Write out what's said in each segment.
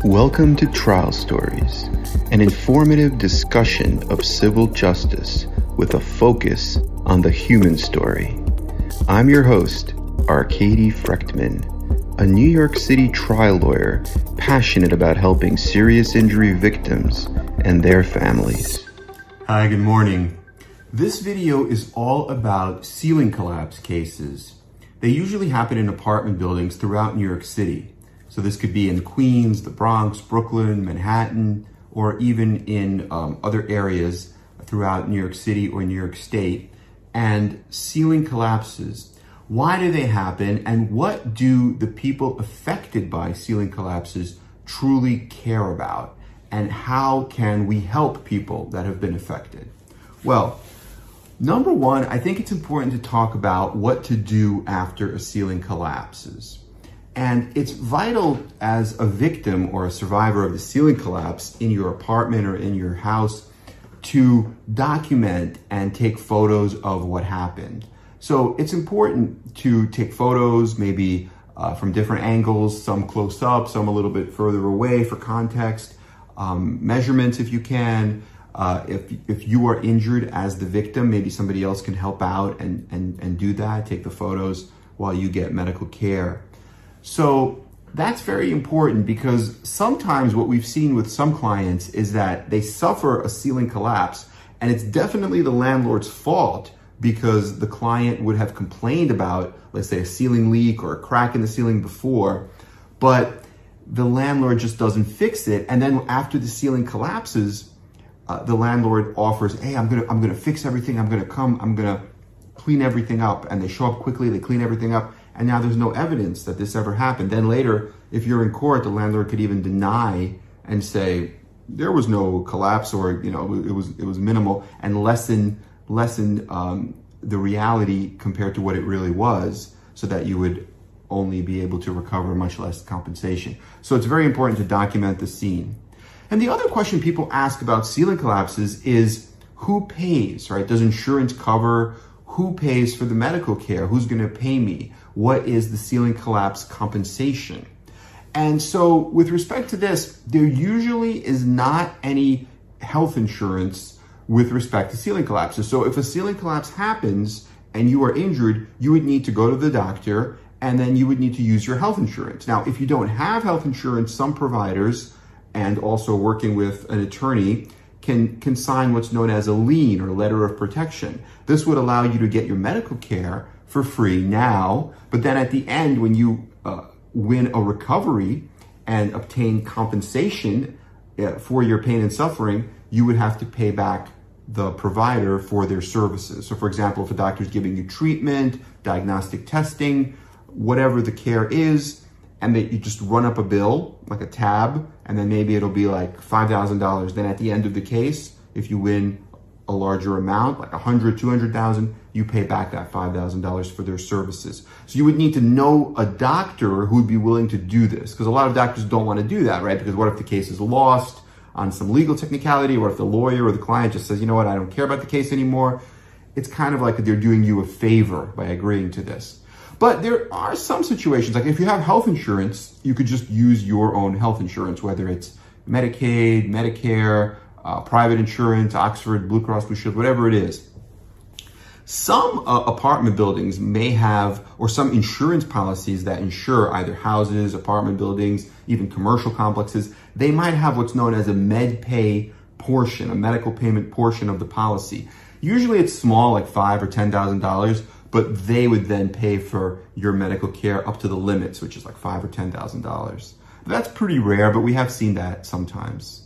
Welcome to Trial Stories, an informative discussion of civil justice with a focus on the human story. I'm your host, Arkady Frekhtman, a New York City trial lawyer passionate about helping serious injury victims and their families. Hi, good morning. This video is all about ceiling collapse cases. They usually happen in apartment buildings throughout New York City. So this could be in Queens, the Bronx, Brooklyn, Manhattan, or even in um, other areas throughout New York City or New York State. And ceiling collapses. Why do they happen? And what do the people affected by ceiling collapses truly care about? And how can we help people that have been affected? Well, number one, I think it's important to talk about what to do after a ceiling collapses. And it's vital as a victim or a survivor of the ceiling collapse in your apartment or in your house to document and take photos of what happened. So it's important to take photos, maybe uh, from different angles, some close up, some a little bit further away for context, um, measurements if you can. Uh, if, if you are injured as the victim, maybe somebody else can help out and, and, and do that, take the photos while you get medical care. So that's very important because sometimes what we've seen with some clients is that they suffer a ceiling collapse and it's definitely the landlord's fault because the client would have complained about, let's say, a ceiling leak or a crack in the ceiling before, but the landlord just doesn't fix it. And then after the ceiling collapses, uh, the landlord offers, "Hey, I'm gonna, I'm gonna fix everything. I'm gonna come. I'm gonna clean everything up." And they show up quickly. They clean everything up, and now there's no evidence that this ever happened. Then later, if you're in court, the landlord could even deny and say there was no collapse or you know it was it was minimal and lessen lessen um, the reality compared to what it really was, so that you would only be able to recover much less compensation. So it's very important to document the scene. And the other question people ask about ceiling collapses is who pays, right? Does insurance cover? Who pays for the medical care? Who's going to pay me? What is the ceiling collapse compensation? And so, with respect to this, there usually is not any health insurance with respect to ceiling collapses. So, if a ceiling collapse happens and you are injured, you would need to go to the doctor and then you would need to use your health insurance. Now, if you don't have health insurance, some providers and also working with an attorney can, can sign what's known as a lien or letter of protection. This would allow you to get your medical care for free now, but then at the end, when you uh, win a recovery and obtain compensation uh, for your pain and suffering, you would have to pay back the provider for their services. So, for example, if a doctor is giving you treatment, diagnostic testing, whatever the care is, and that you just run up a bill, like a tab, and then maybe it'll be like $5,000. Then at the end of the case, if you win a larger amount, like 100, 200,000, you pay back that $5,000 for their services. So you would need to know a doctor who would be willing to do this because a lot of doctors don't want to do that, right? Because what if the case is lost on some legal technicality? What if the lawyer or the client just says, you know what, I don't care about the case anymore? It's kind of like they're doing you a favor by agreeing to this. But there are some situations, like if you have health insurance, you could just use your own health insurance, whether it's Medicaid, Medicare, uh, private insurance, Oxford, Blue Cross Blue Shield, whatever it is. Some uh, apartment buildings may have, or some insurance policies that insure either houses, apartment buildings, even commercial complexes, they might have what's known as a med pay portion, a medical payment portion of the policy. Usually it's small, like five or ten thousand dollars, but they would then pay for your medical care up to the limits, which is like five or ten thousand dollars. That's pretty rare, but we have seen that sometimes.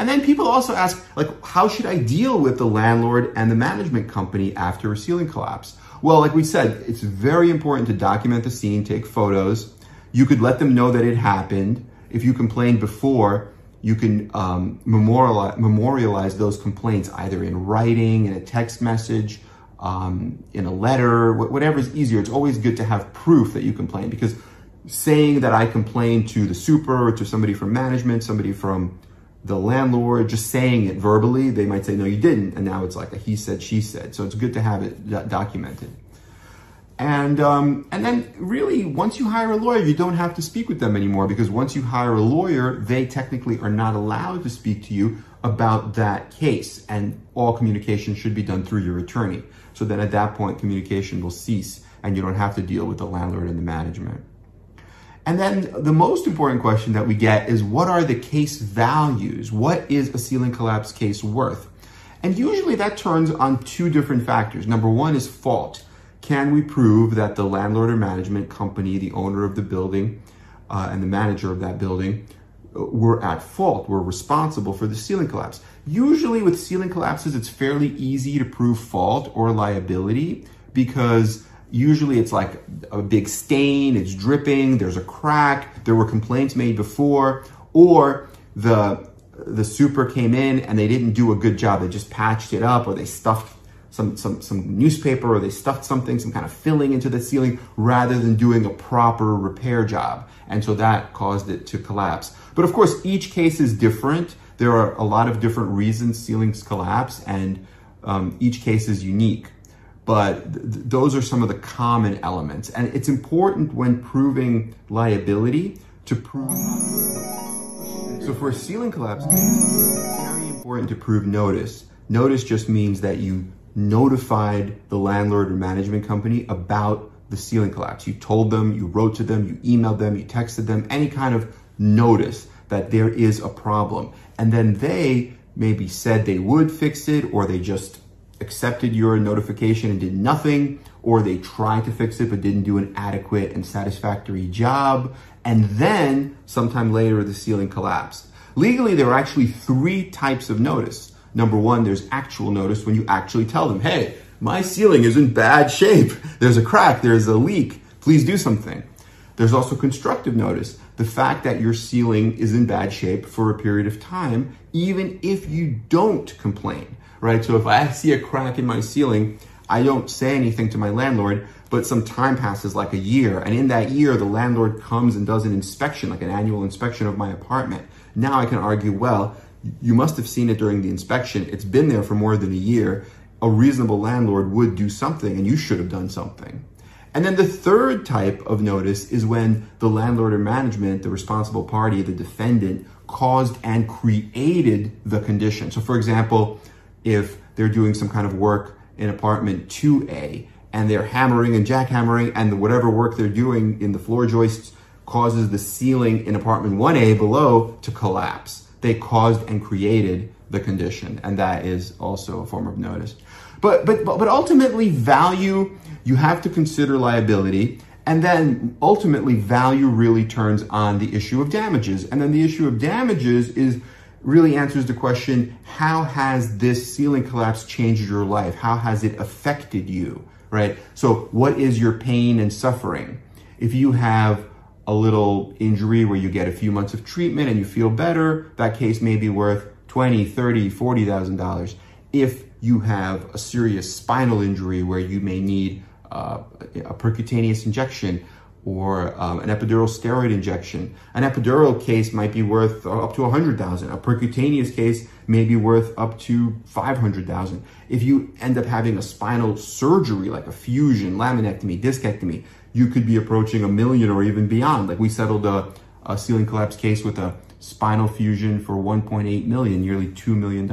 And then people also ask, like, how should I deal with the landlord and the management company after a ceiling collapse? Well, like we said, it's very important to document the scene, take photos. You could let them know that it happened. If you complained before, you can um, memorialize, memorialize those complaints either in writing, in a text message, um, in a letter, whatever is easier. It's always good to have proof that you complained because saying that I complained to the super or to somebody from management, somebody from the landlord just saying it verbally, they might say, no, you didn't. And now it's like a he said, she said. So it's good to have it documented. And um, and then really, once you hire a lawyer, you don't have to speak with them anymore because once you hire a lawyer, they technically are not allowed to speak to you about that case, and all communication should be done through your attorney. So then, at that point, communication will cease, and you don't have to deal with the landlord and the management. And then the most important question that we get is what are the case values? What is a ceiling collapse case worth? And usually that turns on two different factors. Number one is fault can we prove that the landlord or management company, the owner of the building, uh, and the manager of that building uh, were at fault, were responsible for the ceiling collapse? Usually, with ceiling collapses, it's fairly easy to prove fault or liability because usually it's like a big stain, it's dripping, there's a crack, there were complaints made before, or the the super came in and they didn't do a good job. They just patched it up or they stuffed some, some, some newspaper or they stuffed something, some kind of filling into the ceiling rather than doing a proper repair job. And so that caused it to collapse. But of course, each case is different. There are a lot of different reasons ceilings collapse and um, each case is unique. But th- those are some of the common elements. And it's important when proving liability to prove. So for a ceiling collapse it's very important to prove notice. Notice just means that you notified the landlord or management company about the ceiling collapse. You told them, you wrote to them, you emailed them, you texted them, any kind of notice that there is a problem. And then they maybe said they would fix it, or they just accepted your notification and did nothing, or they tried to fix it but didn't do an adequate and satisfactory job. And then sometime later, the ceiling collapsed. Legally, there are actually three types of notice. Number one, there's actual notice when you actually tell them, hey, my ceiling is in bad shape. There's a crack, there's a leak. Please do something. There's also constructive notice. The fact that your ceiling is in bad shape for a period of time, even if you don't complain, right? So if I see a crack in my ceiling, I don't say anything to my landlord, but some time passes like a year. And in that year, the landlord comes and does an inspection, like an annual inspection of my apartment. Now I can argue, well, you must have seen it during the inspection. It's been there for more than a year. A reasonable landlord would do something and you should have done something. And then the third type of notice is when the landlord or management, the responsible party, the defendant, caused and created the condition. So, for example, if they're doing some kind of work in apartment 2A and they're hammering and jackhammering, and whatever work they're doing in the floor joists causes the ceiling in apartment 1A below to collapse they caused and created the condition, and that is also a form of notice. But but but ultimately, value you have to consider liability, and then ultimately, value really turns on the issue of damages, and then the issue of damages is really answers the question: How has this ceiling collapse changed your life? How has it affected you? Right. So, what is your pain and suffering? If you have a little injury where you get a few months of treatment and you feel better, that case may be worth 20, 30, 40,000 dollars. If you have a serious spinal injury where you may need uh, a percutaneous injection or um, an epidural steroid injection. An epidural case might be worth up to 100,000. A percutaneous case may be worth up to 500,000. If you end up having a spinal surgery like a fusion, laminectomy, discectomy, you could be approaching a million or even beyond. Like we settled a, a ceiling collapse case with a spinal fusion for 1.8 million, nearly $2 million.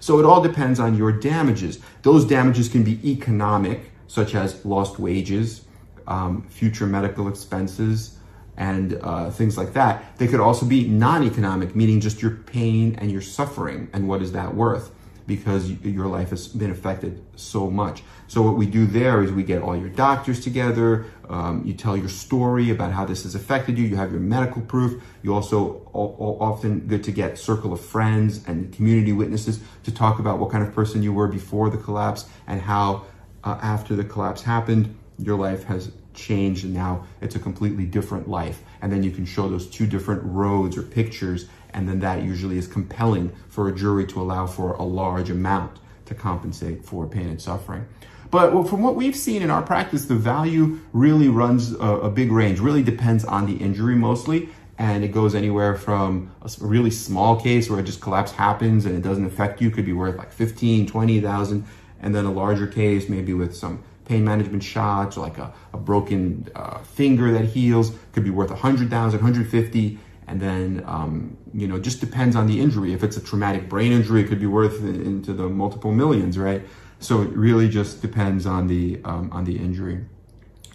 So it all depends on your damages. Those damages can be economic, such as lost wages, um, future medical expenses, and uh, things like that. They could also be non economic, meaning just your pain and your suffering, and what is that worth? because your life has been affected so much. So what we do there is we get all your doctors together. Um, you tell your story about how this has affected you. You have your medical proof. You also often good to get circle of friends and community witnesses to talk about what kind of person you were before the collapse and how uh, after the collapse happened, your life has changed and now it's a completely different life. And then you can show those two different roads or pictures and then that usually is compelling for a jury to allow for a large amount to compensate for pain and suffering. But from what we've seen in our practice, the value really runs a, a big range, really depends on the injury mostly. And it goes anywhere from a really small case where it just collapse happens and it doesn't affect you, could be worth like 15, 20,000. And then a larger case, maybe with some pain management shots, like a, a broken uh, finger that heals, could be worth 100,000, 150, and then um, you know just depends on the injury. If it's a traumatic brain injury, it could be worth into the multiple millions, right? So it really just depends on the um, on the injury.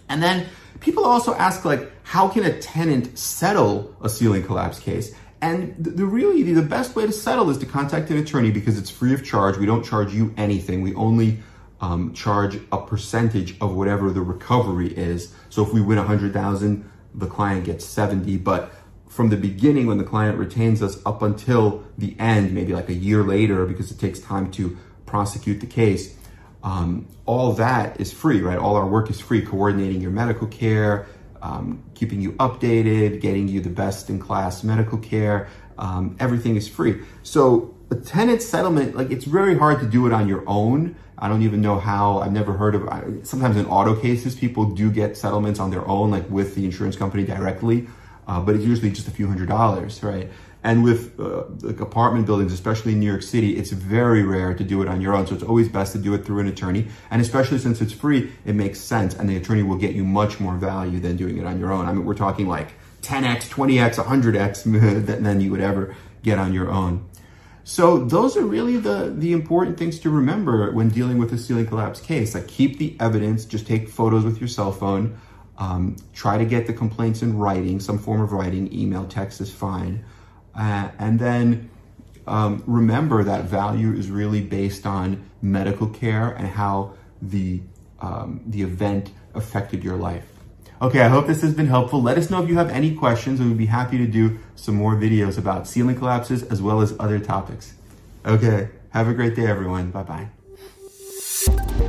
And then people also ask like, how can a tenant settle a ceiling collapse case? And the, the, really the best way to settle is to contact an attorney because it's free of charge. We don't charge you anything. We only um, charge a percentage of whatever the recovery is. So if we win a hundred thousand, the client gets seventy. But from the beginning, when the client retains us up until the end, maybe like a year later, because it takes time to prosecute the case, um, all that is free, right? All our work is free, coordinating your medical care, um, keeping you updated, getting you the best in class medical care. Um, everything is free. So a tenant settlement, like it's very hard to do it on your own. I don't even know how. I've never heard of. Sometimes in auto cases, people do get settlements on their own, like with the insurance company directly, uh, but it's usually just a few hundred dollars, right? And with uh, like apartment buildings, especially in New York City, it's very rare to do it on your own. So it's always best to do it through an attorney. And especially since it's free, it makes sense. And the attorney will get you much more value than doing it on your own. I mean, we're talking like 10x, 20x, 100x than you would ever get on your own. So those are really the, the important things to remember when dealing with a ceiling collapse case. Like keep the evidence, just take photos with your cell phone. Um, try to get the complaints in writing, some form of writing, email, text is fine. Uh, and then um, remember that value is really based on medical care and how the, um, the event affected your life. Okay, I hope this has been helpful. Let us know if you have any questions we'd be happy to do some more videos about ceiling collapses as well as other topics. Okay, have a great day, everyone. Bye bye.